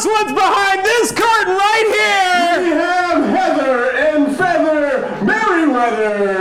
us what's behind this curtain right here. We have Heather and Feather Merryweather.